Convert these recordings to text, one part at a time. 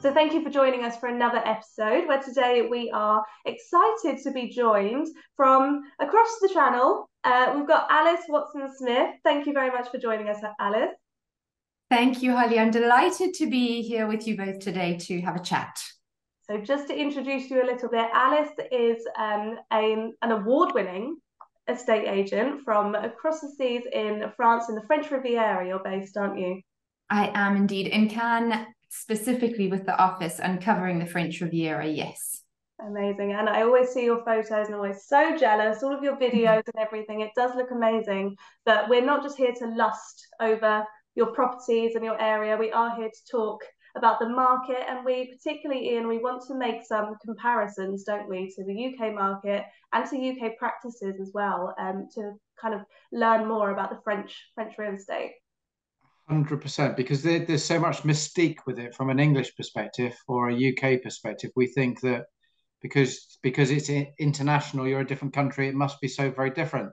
So thank you for joining us for another episode where today we are excited to be joined from across the channel. Uh, we've got Alice Watson Smith. Thank you very much for joining us, Alice. Thank you, Holly. I'm delighted to be here with you both today to have a chat. So just to introduce you a little bit, Alice is um, a, an award-winning estate agent from across the seas in France in the French Riviera. You're based, aren't you? I am indeed in Cannes specifically with the office and covering the French Riviera, yes. Amazing. And I always see your photos and always so jealous, all of your mm-hmm. videos and everything. It does look amazing. But we're not just here to lust over your properties and your area. We are here to talk about the market. And we, particularly, Iain, we want to make some comparisons, don't we, to the UK market and to UK practices as well, um, to kind of learn more about the French French real estate. Hundred percent, because there, there's so much mystique with it from an English perspective or a UK perspective. We think that because because it's international, you're a different country, it must be so very different,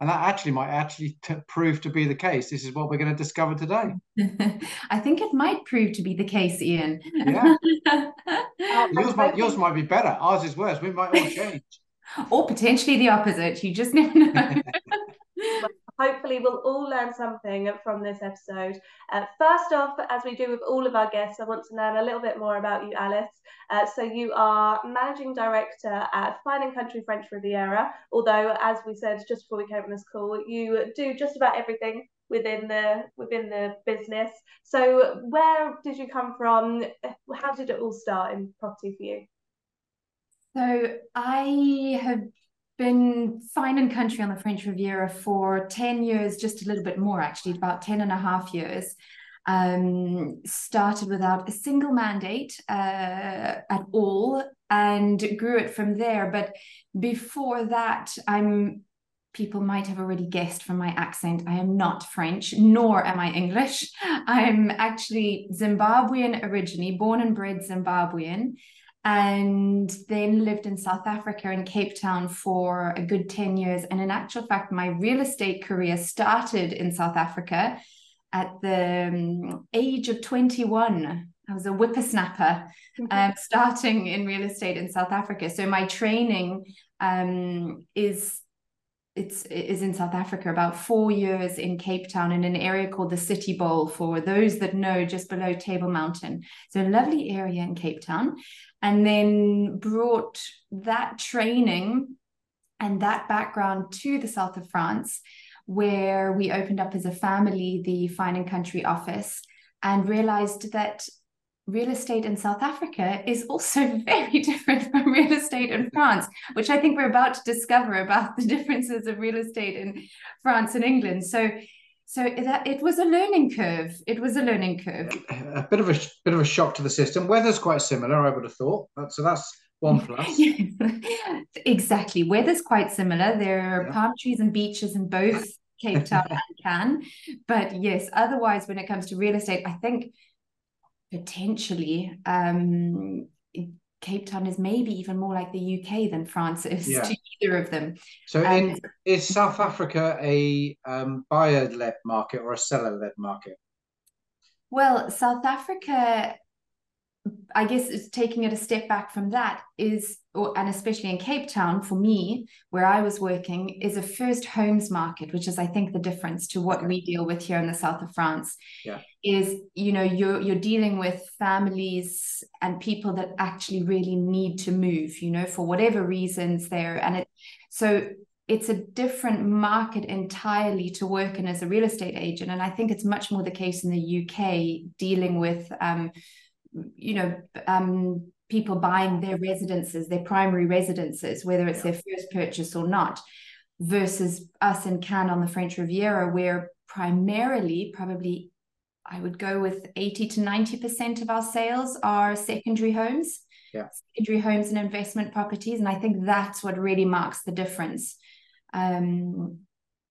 and that actually might actually t- prove to be the case. This is what we're going to discover today. I think it might prove to be the case, Iain. Yeah, yours might yours might be better. Ours is worse. We might all change, or potentially the opposite. You just never know hopefully we'll all learn something from this episode. Uh, first off, as we do with all of our guests, I want to learn a little bit more about you, Alice. Uh, so you are managing director at Fine and Country French Riviera, although as we said just before we came on this call, you do just about everything within the within the business. So where did you come from? How did it all start in property for you? So I have been fine and country on the French Riviera for 10 years, just a little bit more actually, about 10 and a half years. Um, started without a single mandate uh, at all and grew it from there. But before that, I'm people might have already guessed from my accent, I am not French, nor am I English. I'm actually Zimbabwean originally, born and bred Zimbabwean and then lived in South Africa in Cape Town for a good 10 years. And in actual fact, my real estate career started in South Africa at the um, age of 21. I was a whippersnapper mm-hmm. um, starting in real estate in South Africa. So my training um, is it's is in South Africa, about four years in Cape Town in an area called the City Bowl for those that know just below Table Mountain. So a lovely area in Cape Town and then brought that training and that background to the south of France, where we opened up as a family the Fine and Country office and realized that real estate in South Africa is also very different from real estate in France, which I think we're about to discover about the differences of real estate in France and England. So so that it was a learning curve. It was a learning curve. A bit of a bit of a shock to the system. Weather's quite similar, I would have thought. So that's one plus. exactly. Weather's quite similar. There are yeah. palm trees and beaches in both Cape Town and Cannes. But yes, otherwise, when it comes to real estate, I think potentially um, Cape Town is maybe even more like the UK than France is yeah. to either of them. So, um, in, is South Africa a um, buyer-led market or a seller-led market? Well, South Africa I guess it's taking it a step back from that is, or, and especially in Cape Town for me, where I was working, is a first homes market, which is I think the difference to what we deal with here in the south of France. Yeah. Is you know you're you're dealing with families and people that actually really need to move, you know, for whatever reasons there, and it so it's a different market entirely to work in as a real estate agent, and I think it's much more the case in the UK dealing with. Um, you know um, people buying their residences their primary residences whether it's yeah. their first purchase or not versus us in Cannes on the French Riviera where primarily probably I would go with 80 to 90% of our sales are secondary homes yeah. secondary homes and investment properties and I think that's what really marks the difference um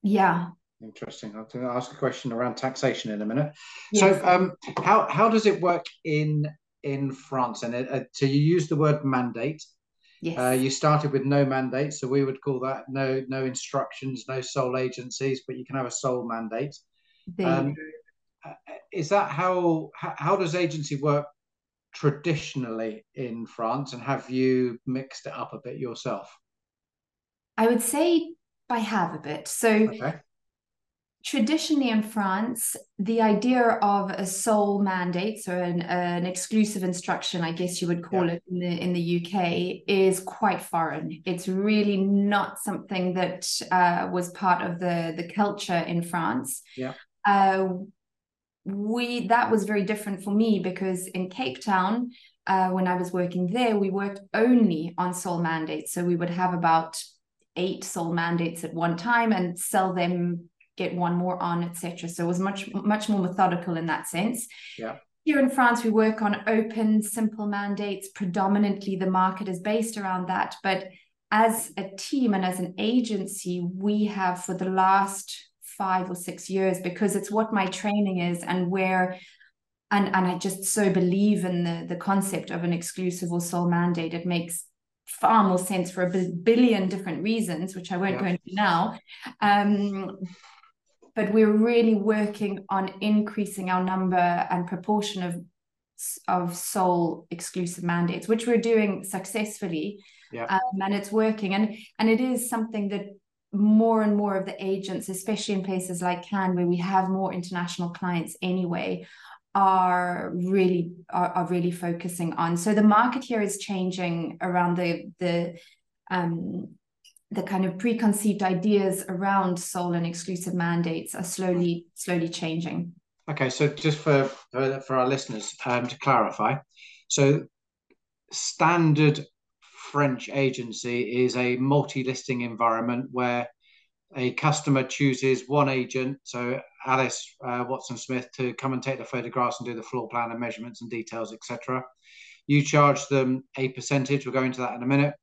yeah Interesting. I'll ask a question around taxation in a minute. Yes. So, um, how how does it work in in France? And uh, so you use the word mandate. Yes. Uh, you started with no mandate, so we would call that no no instructions, no sole agencies, but you can have a sole mandate. Um, is that how how does agency work traditionally in France, and have you mixed it up a bit yourself? I would say I have a bit. So okay traditionally in France, the idea of a sole mandate, so an, an exclusive instruction, I guess you would call yeah. it in the in the UK, is quite foreign. It's really not something that uh, was part of the the culture in France. Yeah. Uh, we that was very different for me because in Cape Town, uh, when I was working there, we worked only on sole mandates. So we would have about eight sole mandates at one time and sell them get one more on, etc. So it was much much more methodical in that sense. Yeah. Here in France, we work on open, simple mandates. Predominantly, the market is based around that. But as a team and as an agency, we have for the last five or six years, because it's what my training is and where and and I just so believe in the the concept of an exclusive or sole mandate. It makes far more sense for a billion different reasons, which I won't yeah. go into now. Um, but we're really working on increasing our number and proportion of of sole exclusive mandates, which we're doing successfully, yeah. um, and it's working. And and it is something that more and more of the agents, especially in places like Cannes, where we have more international clients anyway, are really are, are really focusing on. So the market here is changing around the the um, the kind of preconceived ideas around sole and exclusive mandates are slowly slowly changing. Okay, so just for for, for our listeners um, to clarify, so standard French agency is a multi-listing environment where a customer chooses one agent, so Alice uh, Watson Smith, to come and take the photographs and do the floor plan and measurements and details, etc. You charge them a percentage. We'll go into that in a minute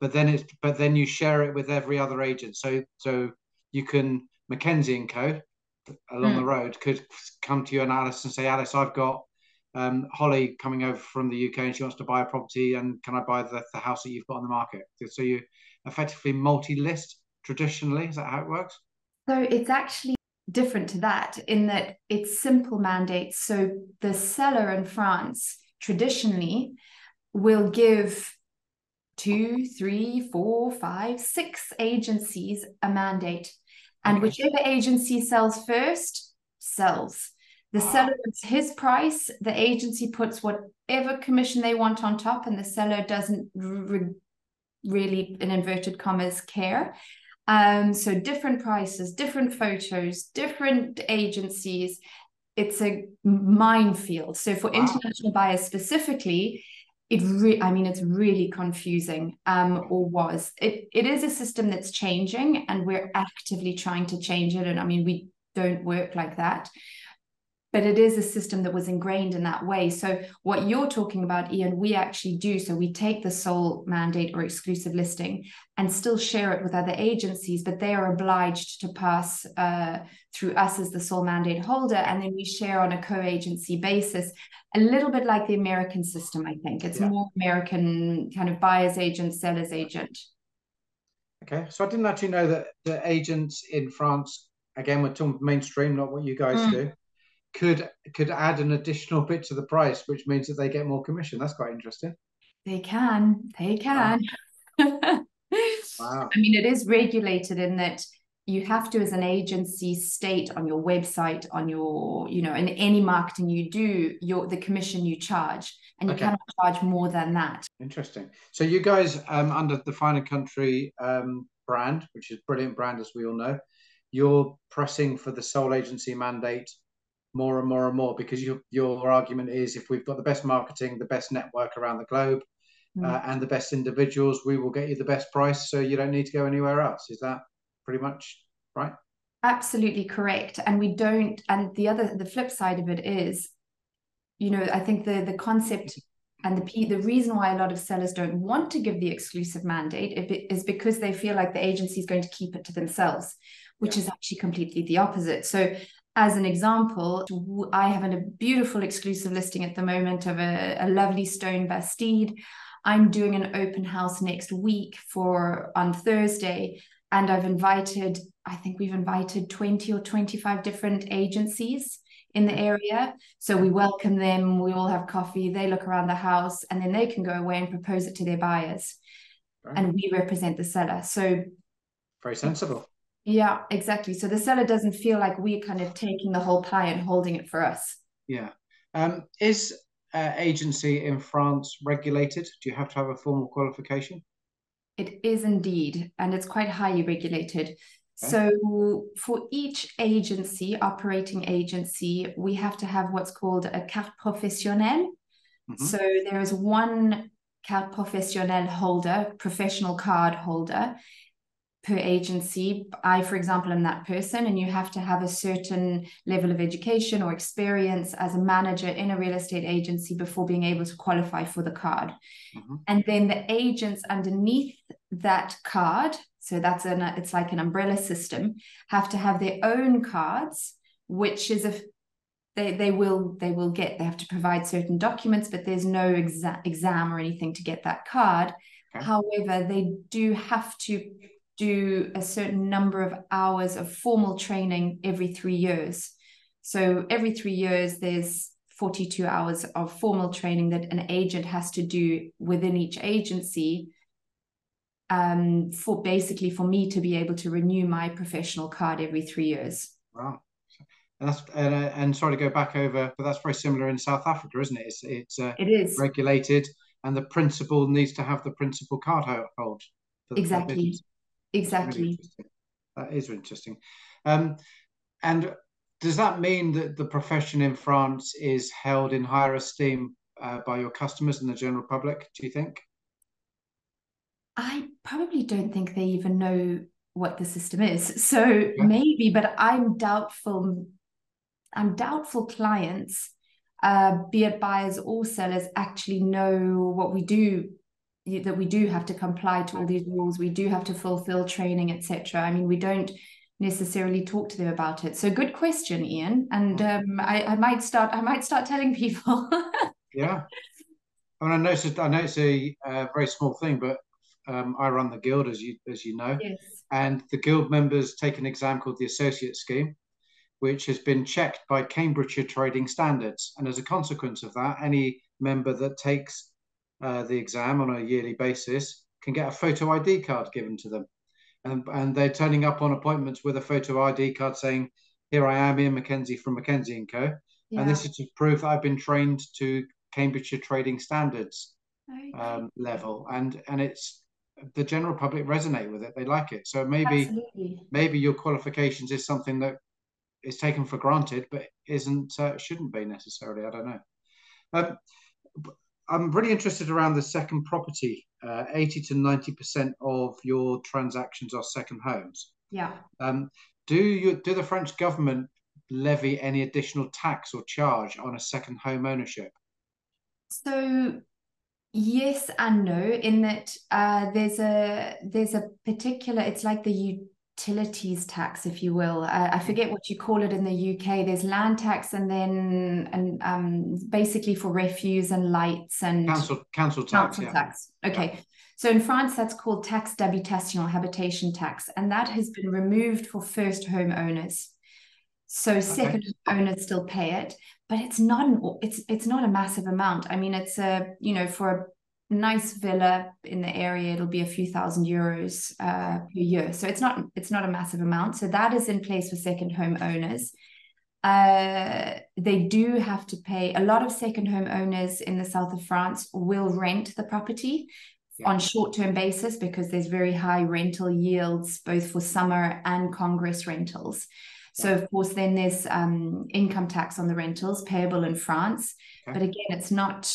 but then it's but then you share it with every other agent. So so you can Mackenzie and Co. along mm. the road could come to you and Alice and say, Alice, I've got um, Holly coming over from the UK and she wants to buy a property and can I buy the, the house that you've got on the market? So you effectively multi-list traditionally. Is that how it works? So it's actually different to that in that it's simple mandates. So the seller in France traditionally will give two, three, four, five, six agencies a mandate. And whichever agency sells first, sells. The seller puts his price, the agency puts whatever commission they want on top, and the seller doesn't re- really, in inverted commas, care. Um, so different prices, different photos, different agencies. It's a minefield. So for wow. international buyers specifically, it re- i mean it's really confusing um or was. It it is a system that's changing and we're actively trying to change it and i mean we don't work like that but it is a system that was ingrained in that way. So what you're talking about, Iain, we actually do. So we take the sole mandate or exclusive listing and still share it with other agencies, but they are obliged to pass uh, through us as the sole mandate holder, and then we share on a co-agency basis, a little bit like the American system. I think it's yeah. more American kind of buyer's agent, seller's agent. Okay, so I didn't actually know that the agents in France, again, we're talking mainstream, not what you guys mm. do could could add an additional bit to the price, which means that they get more commission. That's quite interesting. They can. They can. Wow. wow. I mean, it is regulated in that you have to, as an agency, state on your website, on your, you know, in any marketing you do, your the commission you charge, and you okay. cannot charge more than that. Interesting. So you guys, um, under the Fine Country um, brand, which is brilliant brand as we all know, you're pressing for the sole agency mandate more and more and more because your your argument is if we've got the best marketing, the best network around the globe, mm. uh, and the best individuals, we will get you the best price. So you don't need to go anywhere else. Is that pretty much right? Absolutely correct. And we don't. And the other, the flip side of it is, you know, I think the the concept and the the reason why a lot of sellers don't want to give the exclusive mandate is because they feel like the agency is going to keep it to themselves, which yeah. is actually completely the opposite. So as an example, I have a beautiful exclusive listing at the moment of a, a lovely stone bastide. I'm doing an open house next week for on Thursday, and I've invited, I think we've invited 20 or 25 different agencies in the area. So we welcome them, we all have coffee, they look around the house, and then they can go away and propose it to their buyers. Right. And we represent the seller. So very sensible. Yeah, exactly. So the seller doesn't feel like we're kind of taking the whole pie and holding it for us. Yeah. Um, is uh, agency in France regulated? Do you have to have a formal qualification? It is indeed, and it's quite highly regulated. So for each agency, operating agency, we have to have what's called a carte professionnelle. Mm-hmm. So there is one carte professionnelle holder, professional card holder per agency. I, for example, am that person, and you have to have a certain level of education or experience as a manager in a real estate agency before being able to qualify for the card. Mm-hmm. And then the agents underneath that card so that's an it's like an umbrella system have to have their own cards which is a they they will they will get they have to provide certain documents but there's no exa- exam or anything to get that card okay. however they do have to do a certain number of hours of formal training every 3 years so every 3 years there's 42 hours of formal training that an agent has to do within each agency um, for basically for me to be able to renew my professional card every three years. Wow. And that's and, uh, and sorry to go back over, but that's very similar in South Africa, isn't it? It's it's uh, it is regulated, and the principal needs to have the principal card hold. Exactly, exactly. Really that is interesting. Um, and does that mean that the profession in France is held in higher esteem uh, by your customers and the general public? Do you think? I probably don't think they even know what the system is. So yeah. maybe, but I'm doubtful. I'm doubtful clients, uh, be it buyers or sellers, actually know what we do. That we do have to comply to all these rules. We do have to fulfill training, etc. I mean, we don't necessarily talk to them about it. So good question, Iain. And mm. um, I, I might start. I might start telling people. yeah. I mean, I know it's, I know it's a uh, very small thing, but um, I run the guild, as you as you know, yes. and the guild members take an exam called the Associate Scheme, which has been checked by Cambridgeshire Trading Standards, and as a consequence of that, any member that takes uh, the exam on a yearly basis can get a photo ID card given to them, and and they're turning up on appointments with a photo ID card saying, "Here I am, Iain McKenzie from Mackenzie and Co." Yeah. And this is to prove that I've been trained to Cambridgeshire Trading Standards um, level, and and it's the general public resonate with it. They like it. So maybe Absolutely. maybe your qualifications is something that is taken for granted, but isn't uh, shouldn't be necessarily. I don't know. Um, I'm really interested around the second property. Uh, 80 to 90 percent of your transactions are second homes. Yeah. Um, do you do the French government levy any additional tax or charge on a second home ownership? So Yes and no, in that uh, there's a there's a particular. It's like the utilities tax, if you will. Uh, I forget what you call it in the UK. There's land tax, and then and um, basically for refuse and lights and council council tax. Council yeah. tax. Okay. Yeah. So in France, that's called taxe d'habitation, or habitation tax, and that has been removed for first home owners. So second okay. owners still pay it, but it's not an it's it's not a massive amount. I mean, it's a you know for a nice villa in the area, it'll be a few thousand euros uh, per year. So it's not it's not a massive amount. So that is in place for second home owners. Uh, they do have to pay. A lot of second home owners in the south of France will rent the property on short-term basis because there's very high rental yields both for summer and congress rentals so of course, then there's um, income tax on the rentals payable in France, okay. but again, it's not.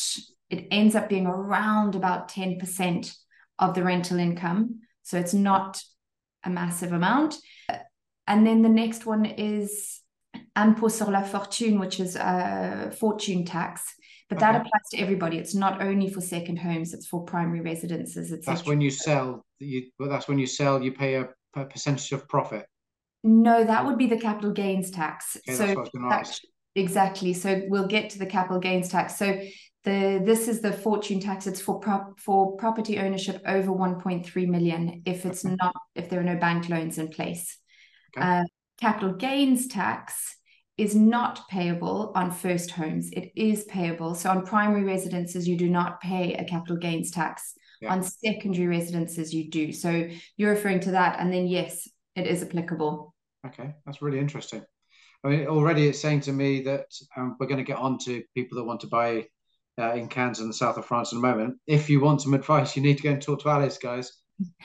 It ends up being around about ten percent of the rental income, so it's not a massive amount. And then the next one is impôt sur la fortune, which is a fortune tax. But okay. that applies to everybody. It's not only for second homes; it's for primary residences. That's when you sell. You, well, that's when you sell. You pay a, a percentage of profit. No, that would be the capital gains tax. Okay, so that, exactly. So we'll get to the capital gains tax. So the this is the fortune tax. It's for prop for property ownership over 1.3 million. If it's okay. not if there are no bank loans in place, okay. uh, capital gains tax is not payable on first homes. It is payable. So on primary residences, you do not pay a capital gains tax. Yeah. On secondary residences, you do. So you're referring to that. And then, yes, it is applicable. Okay, that's really interesting. I mean, already it's saying to me that um, we're going to get on to people that want to buy uh, in Cannes and the south of France in a moment. If you want some advice, you need to go and talk to Alice, guys,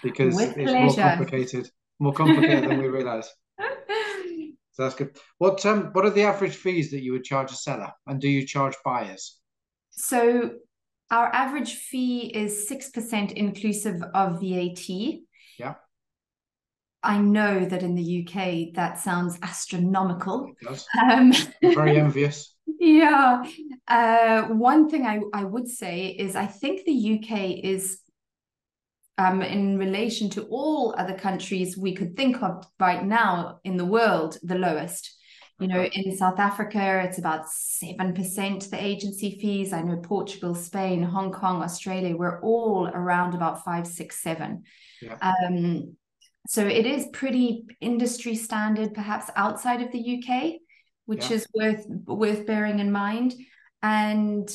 because With it's pleasure. more complicated, more complicated than we realise. So that's good. What um what are the average fees that you would charge a seller, and do you charge buyers? So our average fee is six percent inclusive of VAT. Yeah. I know that in the UK that sounds astronomical. It does. Um, very envious. Yeah. Uh, one thing I, I would say is I think the UK is um, in relation to all other countries we could think of right now in the world, the lowest. You know, in South Africa, it's about 7% the agency fees. I know Portugal, Spain, Hong Kong, Australia, we're all around about five, six, seven. Yeah. Um, so it is pretty industry standard, perhaps outside of the UK, which yeah. is worth worth bearing in mind. And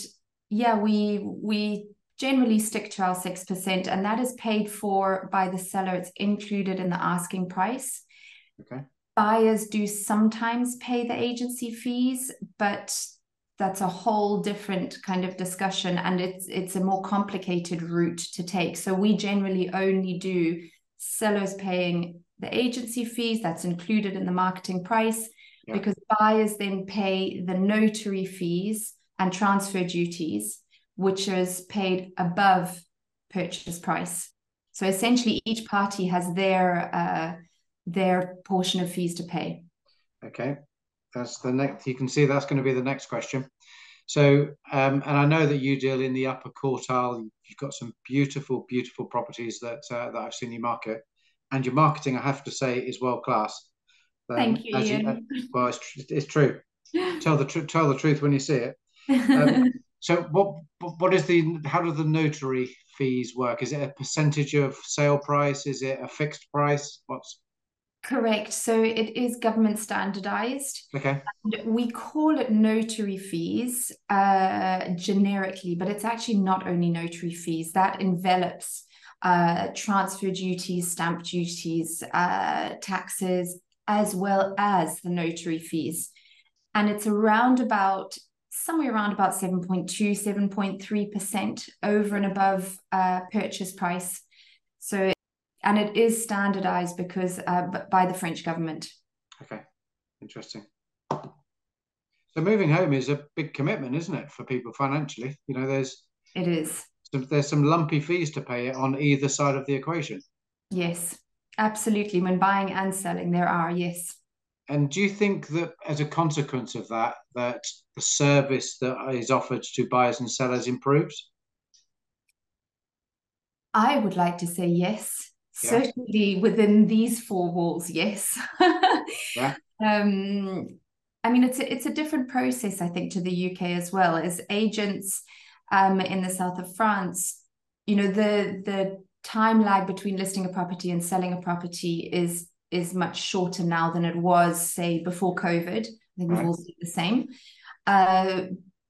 yeah, we we generally stick to our 6%, and that is paid for by the seller. It's included in the asking price. Okay. Buyers do sometimes pay the agency fees, but that's a whole different kind of discussion and it's it's a more complicated route to take. So we generally only do sellers paying the agency fees, that's included in the marketing price, yeah. because buyers then pay the notary fees and transfer duties which is paid above purchase price. So essentially, each party has their uh, their portion of fees to pay. Okay, that's the next. You can see that's going to be the next question. So, um, and I know that you deal in the upper quartile. You've got some beautiful, beautiful properties that uh, that I've seen you market, and your marketing, I have to say, is world class. Um, Thank you, Iain. You, well, it's, it's true. tell the tr- tell the truth when you see it. Um, So what what is the how do the notary fees work? Is it a percentage of sale price? Is it a fixed price? What's Correct. So it is government standardized. Okay. And we call it notary fees uh, generically, but it's actually not only notary fees that envelops uh, transfer duties, stamp duties, uh, taxes, as well as the notary fees. And it's around about somewhere around about 7.2, 7.3% over and above uh, purchase price. So, and it is standardized because uh, by the French government. Okay, interesting. So moving home is a big commitment, isn't it, for people financially? You know, there's it is. Some, there's some lumpy fees to pay on either side of the equation. Yes, absolutely. When buying and selling, there are yes. And do you think that as a consequence of that, that the service that is offered to buyers and sellers improves? I would like to say yes. Yeah. Certainly within these four walls, yes. yeah. Um, I mean, it's a, it's a different process, I think, to the UK as well. As agents um, in the south of France, you know, the the time lag between listing a property and selling a property is is much shorter now than it was, say, before COVID. I think we've all seen the same. Uh,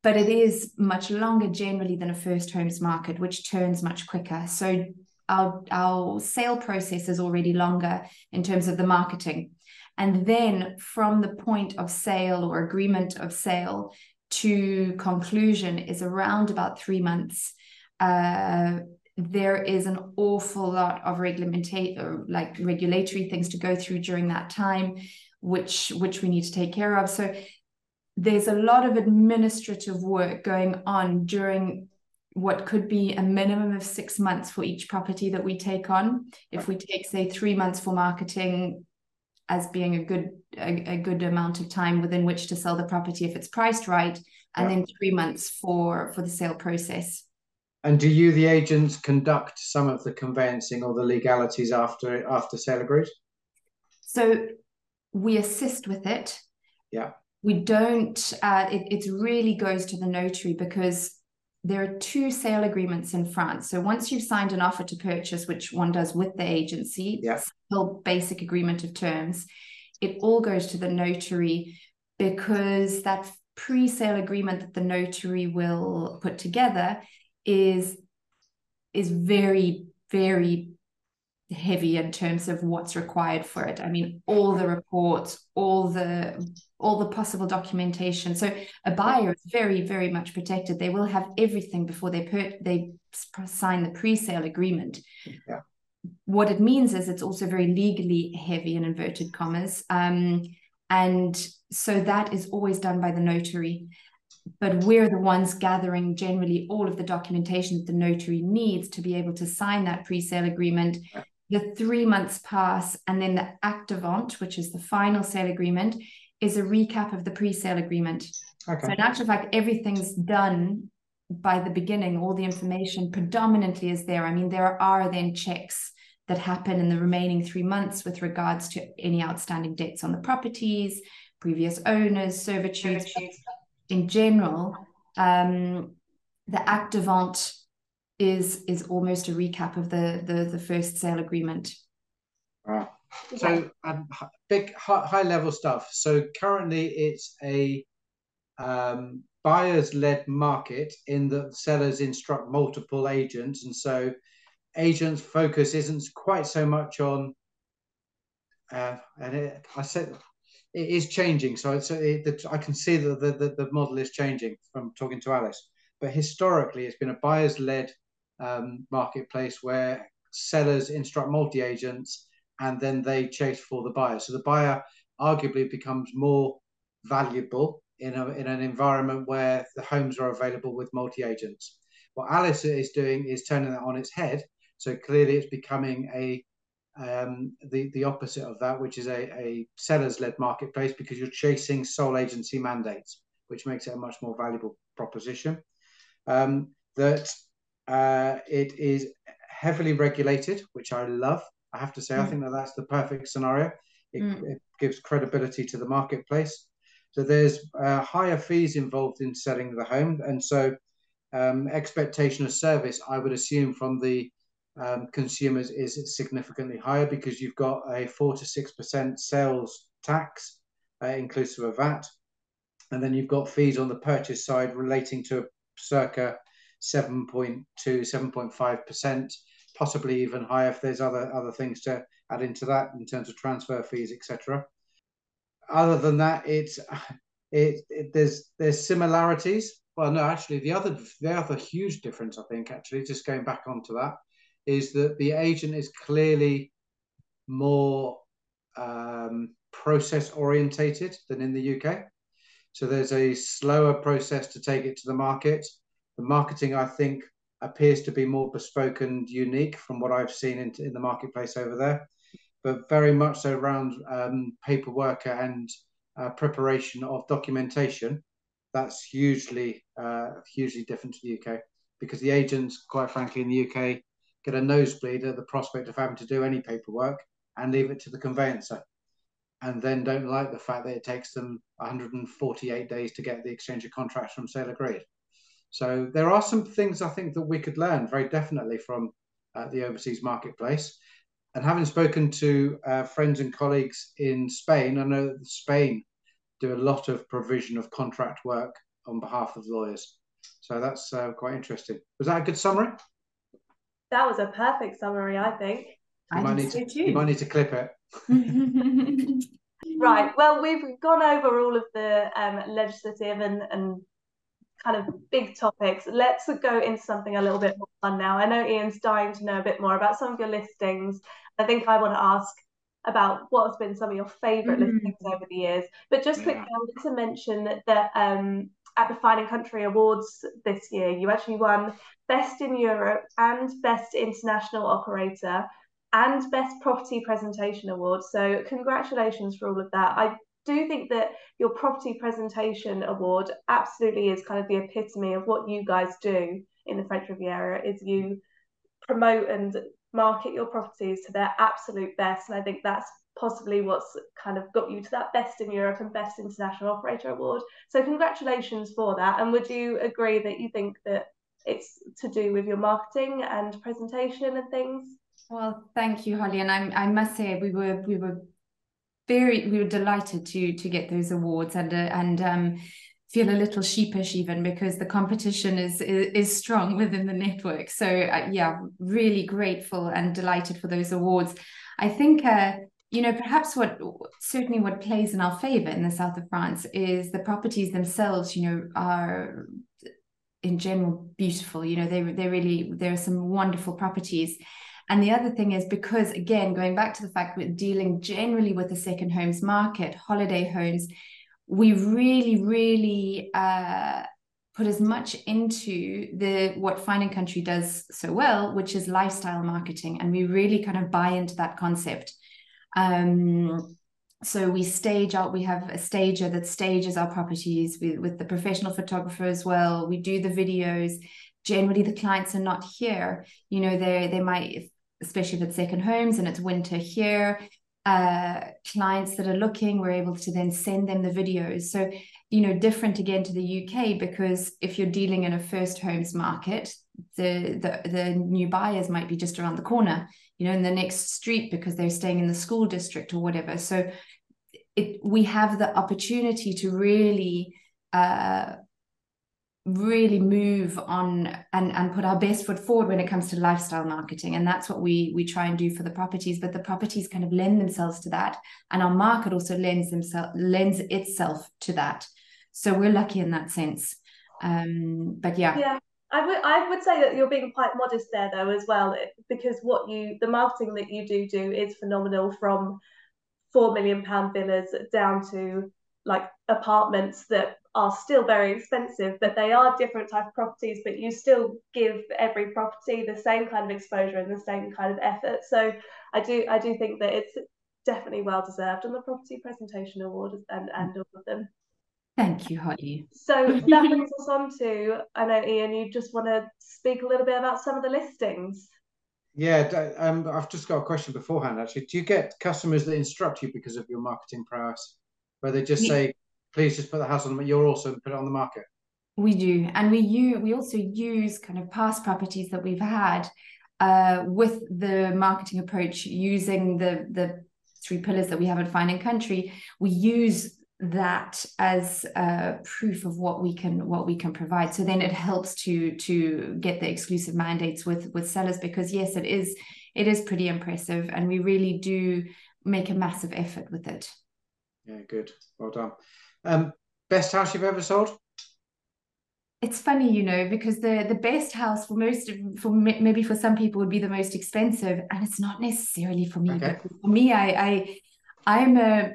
but it is much longer generally than a first homes market, which turns much quicker. So our, our sale process is already longer in terms of the marketing. And then from the point of sale or agreement of sale to conclusion is around about three months. Uh, there is an awful lot of regulatory like regulatory things to go through during that time which which we need to take care of. So there's a lot of administrative work going on during what could be a minimum of six months for each property that we take on. If we take say three months for marketing as being a good a, a good amount of time within which to sell the property if it's priced right and yeah. then three months for for the sale process and do you, the agents, conduct some of the conveyancing or the legalities after after sale agreed? So we assist with it. Yeah. We don't. Uh, it it really goes to the notary because there are two sale agreements in France. So once you've signed an offer to purchase, which one does with the agency, yeah. still basic agreement of terms, it all goes to the notary because that pre-sale agreement that the notary will put together is is very very heavy in terms of what's required for it. I mean all the reports all the all the possible documentation. So a buyer is very very much protected. They will have everything before they put they sign the pre-sale agreement. Yeah. what it means is it's also very legally heavy in inverted commas um, and so that is always done by the notary but we're the ones gathering generally all of the documentation that the notary needs to be able to sign that pre-sale agreement the three months pass, and then the acte de vente, which is the final sale agreement, is a recap of the pre-sale agreement. Okay. So in actual fact, everything's done by the beginning. All the information predominantly is there. I mean, there are then checks that happen in the remaining three months with regards to any outstanding debts on the properties, previous owners, servitudes. In general, um, the acte de vente is is almost a recap of the the, the first sale agreement. Wow. So um, big high, high level stuff. So currently it's a um, buyers led market in that sellers instruct multiple agents, and so agents' focus isn't quite so much on. Uh, and it, I said it is changing, so it's it, the, I can see that the, the the model is changing from talking to Alice. But historically, it's been a buyers led um, marketplace where sellers instruct multi agents and then they chase for the buyer. So the buyer arguably becomes more valuable in, a, in an environment where the homes are available with multi agents. What Alice is doing is turning that on its head. So clearly, it's becoming a um, the the opposite of that, which is a, a sellers led marketplace because you're chasing sole agency mandates, which makes it a much more valuable proposition. Um, that uh, it is heavily regulated, which I love. I have to say, mm. I think that that's the perfect scenario. It, mm. it, gives credibility to the marketplace. So there's uh, higher fees involved in selling the home, and so um, expectation of service, I would assume, from the um, consumers is significantly higher because you've got a four to six percent sales tax, uh, inclusive of VAT, and then you've got fees on the purchase side relating to circa 7.2, 7.5%, possibly even higher if there's other other things to add into that in terms of transfer fees, etc. Other than that, it's it, it, there's there's similarities. Well, no, actually, the other the other huge difference, I think, actually, just going back onto that, is that the agent is clearly more um, process orientated than in the UK. So there's a slower process to take it to the market. The marketing, I think, appears to be more bespoke and unique from what I've seen in, in the marketplace over there, but very much so around um, paperwork and uh, preparation of documentation. That's hugely, uh, hugely different to the UK because the agents, quite frankly, in the UK get a nosebleed at the prospect of having to do any paperwork and leave it to the conveyancer and then don't like the fact that it takes them 148 days to get the exchange of contracts from sale agreed. So there are some things I think that we could learn very definitely from uh, the overseas marketplace. And having spoken to uh, friends and colleagues in Spain, I know that Spain do a lot of provision of contract work on behalf of lawyers. So that's uh, quite interesting. Was that a good summary? That was a perfect summary, I think. You, I might, need to, you might need to clip it. right. Well, we've gone over all of the um, legislative and, and kind of big topics. Let's go into something a little bit more fun now. I know Iain's dying to know a bit more about some of your listings. I think I want to ask about what has been some of your favorite mm-hmm. listings over the years. But just quickly, I wanted to mention that um, at the Fine Country Awards this year, you actually won Best in Europe and Best International Operator and Best Property Presentation Award. So congratulations for all of that. I do think that your property presentation award absolutely is kind of the epitome of what you guys do in the French Riviera is you promote and market your properties to their absolute best. And I think that's possibly what's kind of got you to that best in Europe and best international operator award. So congratulations for that. And would you agree that you think that it's to do with your marketing and presentation and things? Well, thank you, Holly. And I, I must say we were we were very we were delighted to to get those awards and uh, and um, feel a little sheepish even because the competition is is, is strong within the network. So uh, yeah, really grateful and delighted for those awards. I think. Uh, you know, perhaps what certainly what plays in our favor in the south of France is the properties themselves. You know, are in general beautiful. You know, they they really there are some wonderful properties, and the other thing is because, again, going back to the fact we're dealing generally with the second homes market, holiday homes, we really, really uh, put as much into the what Fine and Country does so well, which is lifestyle marketing, and we really kind of buy into that concept. Um, so we stage out we have a stager that stages our properties with, with the professional photographer as well. We do the videos. Generally the clients are not here. You know they they might especially if it's second homes and it's winter here uh, clients that are looking we're able to then send them the videos. So you know different again to the uk because if you're dealing in a first homes market the the, the new buyers might be just around the corner you know in the next street because they're staying in the school district or whatever. So it we have the opportunity to really uh, really move on and and put our best foot forward when it comes to lifestyle marketing. And that's what we we try and do for the properties. But the properties kind of lend themselves to that. And our market also lends themselves lends itself to that. So we're lucky in that sense. Um but yeah. Yeah I would I would say that you're being quite modest there though as well eh, because what you the marketing that you do do is phenomenal from 4 million pound villas down to like apartments that are still very expensive, but they are different type of properties, but you still give every property the same kind of exposure and the same kind of effort. So I do I do think that it's definitely well deserved on the property presentation award and, and all of them. Thank you, Holly. So that brings us on to I know Iain, you just want to speak a little bit about some of the listings. Yeah, um, I've just got a question beforehand. Actually, do you get customers that instruct you because of your marketing prowess, where they just say, please just put the house on but you're also put it on the market we do and we use we also use kind of past properties that we've had uh, with the marketing approach using the the three pillars that we have at fine and country we use that as a proof of what we can what we can provide so then it helps to to get the exclusive mandates with with sellers because yes it is it is pretty impressive and we really do make a massive effort with it yeah good well done um, best house you've ever sold? It's funny, you know, because the the best house for most for maybe for some people would be the most expensive, and it's not necessarily for me. Okay. For me, I I I'm a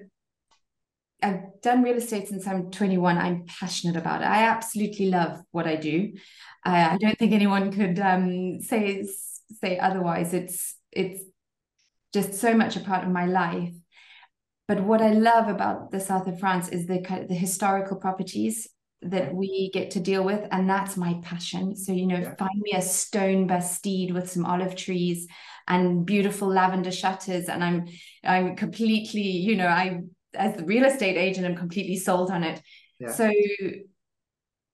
I've done real estate since I'm 21. I'm passionate about it. I absolutely love what I do. I, I don't think anyone could um, say say otherwise. It's it's just so much a part of my life. But what I love about the south of France is the the historical properties that we get to deal with, and that's my passion. So you know, yeah. find me a stone bastide with some olive trees and beautiful lavender shutters, and I'm I'm completely, you know, I as the real estate agent, I'm completely sold on it. Yeah. So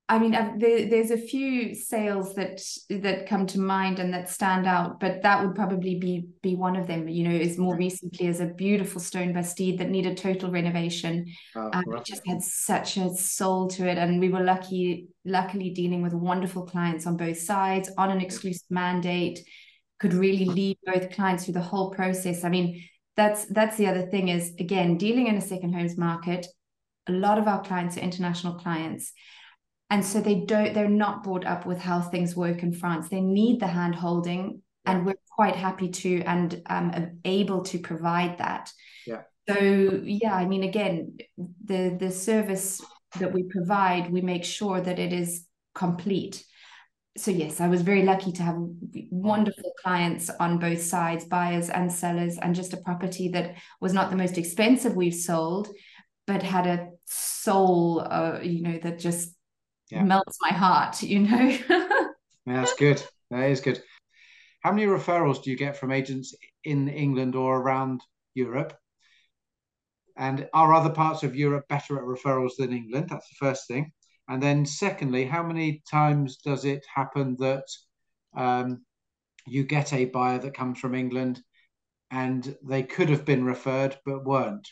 I mean, there, there's a few sales that that come to mind and that stand out, but that would probably be be one of them. You know, is more recently as a beautiful stone bastide that needed total renovation. Oh, um, it just had such a soul to it, and we were lucky, luckily dealing with wonderful clients on both sides on an exclusive mandate. Could really lead both clients through the whole process. I mean, that's that's the other thing is again dealing in a second homes market. A lot of our clients are international clients. And so they don't they're not brought up with how things work in france. They need the hand holding and we're quite happy to and um, able to provide that. Yeah. So yeah i mean again the the service that we provide we make sure that it is complete so yes i was very lucky to have wonderful clients on both sides buyers and sellers and just a property that was not the most expensive we've sold but had a soul uh, you know that just yeah. melts my heart, you know. yeah, that's good. That is good. How many referrals do you get from agents in England or around Europe? And are other parts of Europe better at referrals than England? That's the first thing. And then, secondly, how many times does it happen that um, you get a buyer that comes from England and they could have been referred but weren't?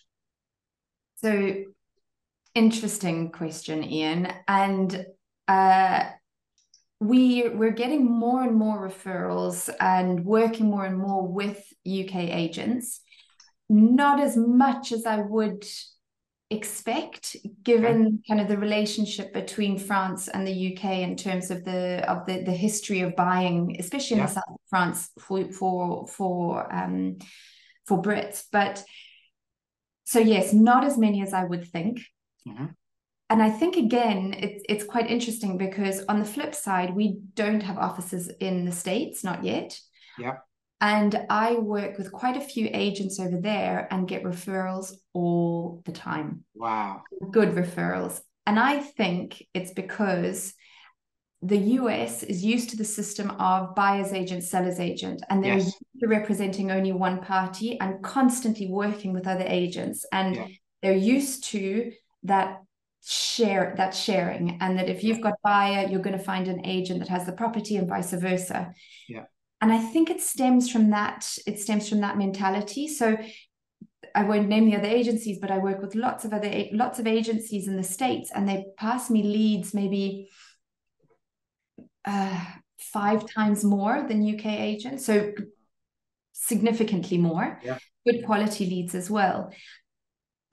So interesting question, Iain. And uh, we we're getting more and more referrals and working more and more with UK agents. Not as much as I would expect given kind of the relationship between France and the UK in terms of the of the, the history of buying especially in yeah. the south of France for for for um for Brits. But so yes not as many as I would think. Mm-hmm. and I think again it's it's quite interesting because on the flip side we don't have offices in the states not yet. Yeah and I work with quite a few agents over there and get referrals all the time. Wow. Good referrals. And I think it's because the US is used to the system of buyer's agent, seller's agent, and they're yes. representing only one party and constantly working with other agents. And yeah. they're used to that share that sharing and that if you've got buyer you're going to find an agent that has the property and vice versa yeah and i think it stems from that it stems from that mentality so I won't name the other agencies, but I work with lots of other lots of agencies in the states, and they pass me leads maybe uh, five times more than UK agents, so significantly more. Yeah. Good quality leads as well.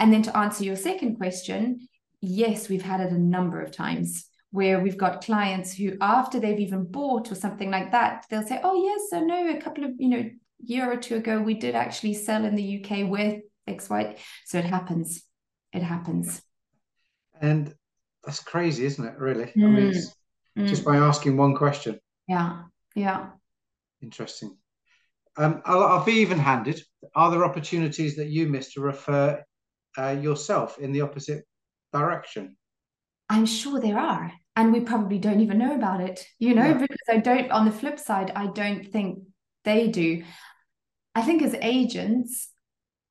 And then to answer your second question, yes, we've had it a number of times where we've got clients who after they've even bought or something like that they'll say oh yes i know a couple of you know year or two ago we did actually sell in the uk with xy so it happens. It happens. And that's crazy isn't it really? Mm. i mean mm. just by asking one question. Yeah. Yeah. Interesting. Um, I'll, I'll, be even handed are there opportunities that you miss to refer uh, yourself in the opposite direction? I'm sure there are and we probably don't even know about it you know yeah. because i don't on the flip side i don't think they do i think as agents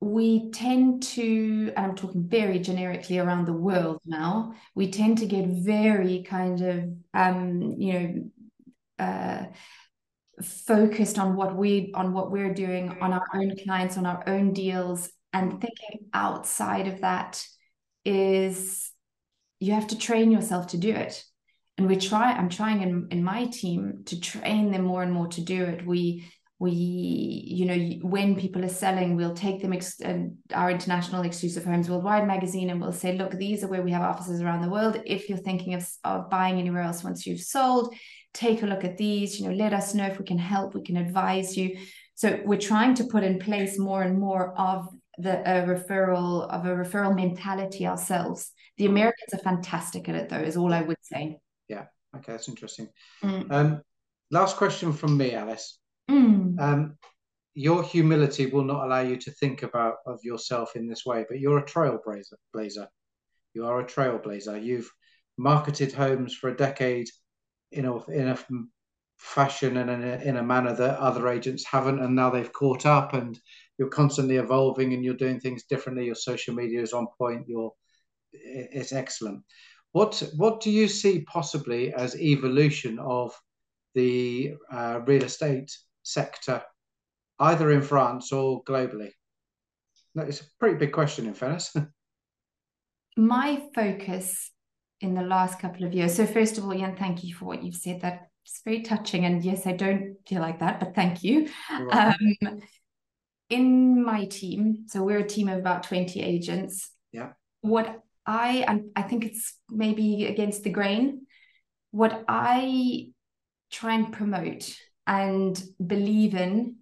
we tend to and i'm talking very generically around the world now we tend to get very kind of um you know uh focused on what we on what we're doing on our own clients on our own deals and thinking outside of that is you have to train yourself to do it and we try i'm trying in, in my team to train them more and more to do it. We we you know when people are selling we'll take them ex- uh, our international exclusive homes worldwide magazine and we'll say look these are where we have offices around the world. If you're thinking of, of buying anywhere else once you've sold take a look at these you know let us know if we can help we can advise you. So we're trying to put in place more and more of the a referral of a referral mentality ourselves. The americans are fantastic at it though is all i would say yeah. Okay, that's interesting. Mm. Um, last question from me, Alice. Mm. Um, your humility will not allow you to think about of yourself in this way, but you're a trailblazer. Blazer. You are a trailblazer. You've marketed homes for a decade in a in a fashion and in a, in a manner that other agents haven't, and now they've caught up. And you're constantly evolving, and you're doing things differently. Your social media is on point. You're it's excellent. What what do you see possibly as evolution of the uh, real estate sector, either in France or globally? It's a pretty big question, in fairness. My focus in the last couple of years. So first of all, Iain, thank you for what you've said. That's very touching. And yes, I don't feel like that, but thank you. Um, in my team, so we're a team of about 20 agents. Yeah. What I and I think it's maybe against the grain. What I try and promote and believe in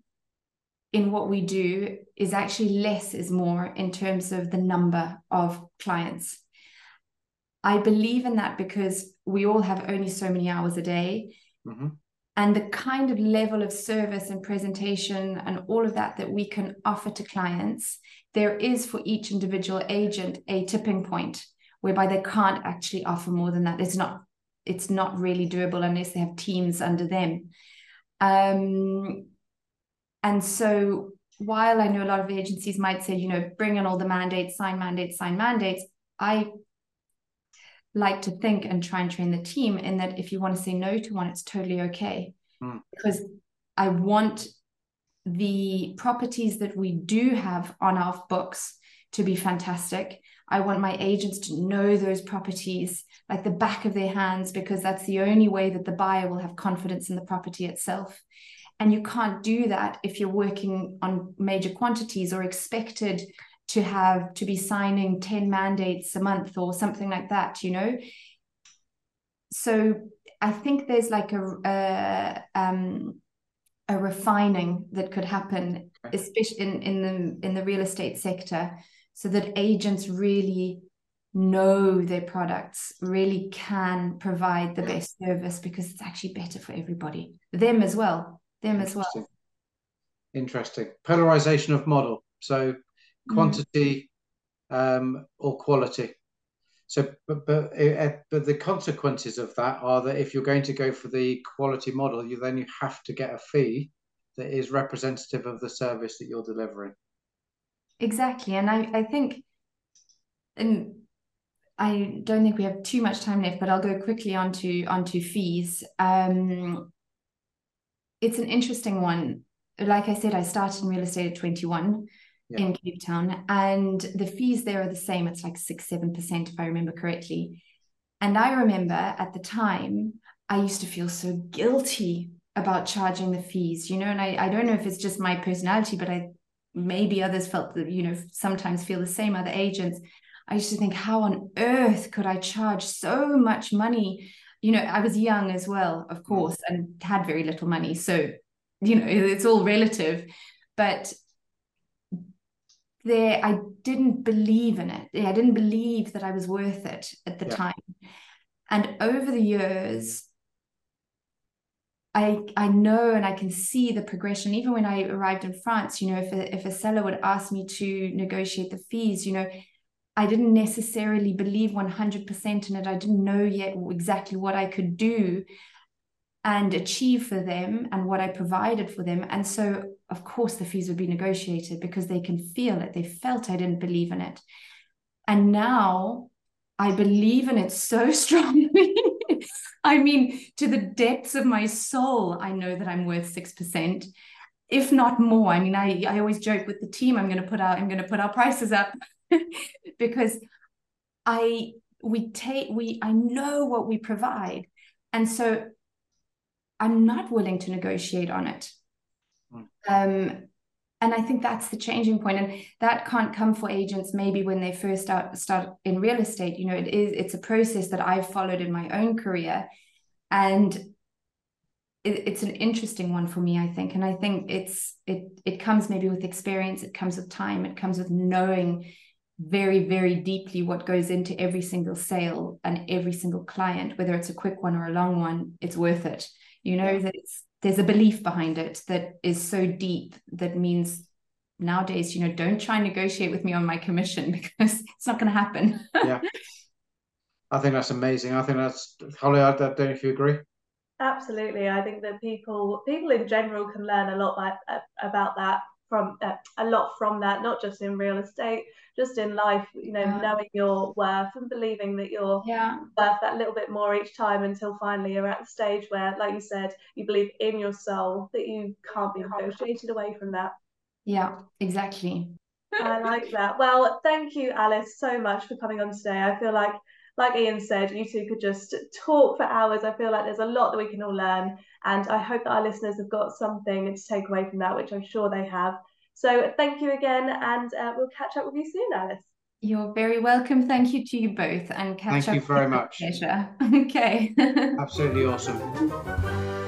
in what we do is actually less is more in terms of the number of clients. I believe in that because we all have only so many hours a day. Mm-hmm. And the kind of level of service and presentation and all of that that we can offer to clients there is for each individual agent a tipping point whereby they can't actually offer more than that. It's not it's not really doable unless they have teams under them. Um, and so while I know a lot of agencies might say, you know, bring in all the mandates, sign mandates, sign mandates, I like to think and try and train the team in that if you want to say no to one, it's totally okay. Mm. Because I want the properties that we do have on our books to be fantastic. I want my agents to know those properties like the back of their hands because that's the only way that the buyer will have confidence in the property itself. And you can't do that if you're working on major quantities or expected to have to be signing 10 mandates a month or something like that, you know? So I think there's like a, a um, a refining that could happen, especially in, in the in the real estate sector, so that agents really know their products, really can provide the best service because it's actually better for everybody, them as well, them as well. Interesting polarization of model. So mm. quantity mm. um, or quality. So, but but uh, but the consequences of that are that if you're going to go for the quality model, you then you have to get a fee that is representative of the service that you're delivering. Exactly, and I I think, and I don't think we have too much time left, but I'll go quickly onto onto fees. Um, it's an interesting one. Like I said, I started in real estate at 21 yeah. in Cape Town, and the fees there are the same. It's like six, seven percent, if I remember correctly. And I remember at the time, I used to feel so guilty about charging the fees, you know. And I, I don't know if it's just my personality, but I maybe others felt that, you know, sometimes feel the same, other agents. I used to think, how on earth could I charge so much money? You know, I was young as well, of mm. course, and had very little money. So, you know, it's all relative. But there I didn't believe in it. I didn't believe that I was worth it at the yeah. time. And over the years, I I know and I can see the progression. Even when I arrived in France, you know, if a, if a seller would ask me to negotiate the fees, you know, I didn't necessarily believe 100% in it. I didn't know yet exactly what I could do and achieve for them and what I provided for them. And so, of course, the fees would be negotiated because they can feel it. They felt I didn't believe in it. And now I believe in it so strongly. I mean, to the depths of my soul, I know that I'm worth 6%, if not more. I mean, I, I always joke with the team, I'm going to put out, I'm going to put our prices up because I, we take, we, I know what we provide. And so I'm not willing to negotiate on it. Hmm. Um, and I think that's the changing point, and that can't come for agents maybe when they first start start in real estate. You know, it is it's a process that I've followed in my own career, and it, it's an interesting one for me. I think, and I think it's it it comes maybe with experience, it comes with time, it comes with knowing very very deeply what goes into every single sale and every single client, whether it's a quick one or a long one. It's worth it you know that there's a belief behind it that is so deep that means nowadays you know don't try and negotiate with me on my commission because it's not going to happen. Yeah. I think that's amazing. I think that's holly i don't know if you agree. Absolutely. I think that people people in general can learn a lot by, uh, about that from uh, a lot from that, not just in real estate, just in life. You know, yeah. knowing your worth and believing that you're yeah. worth that little bit more each time until finally you're at the stage where, like you said, you believe in your soul that you can't be negotiated away from that. Yeah, exactly. I like that. Well, thank you, Alice, so much for coming on today. I feel like like Iain said, you two could just talk for hours. I feel like there's a lot that we can all learn. And I hope that our listeners have got something to take away from that, which I'm sure they have. So thank you again, and uh, we'll catch up with you soon, Alice. You're very welcome. Thank you to you both, and catch Thank up. you very much. Pleasure. okay. Absolutely awesome.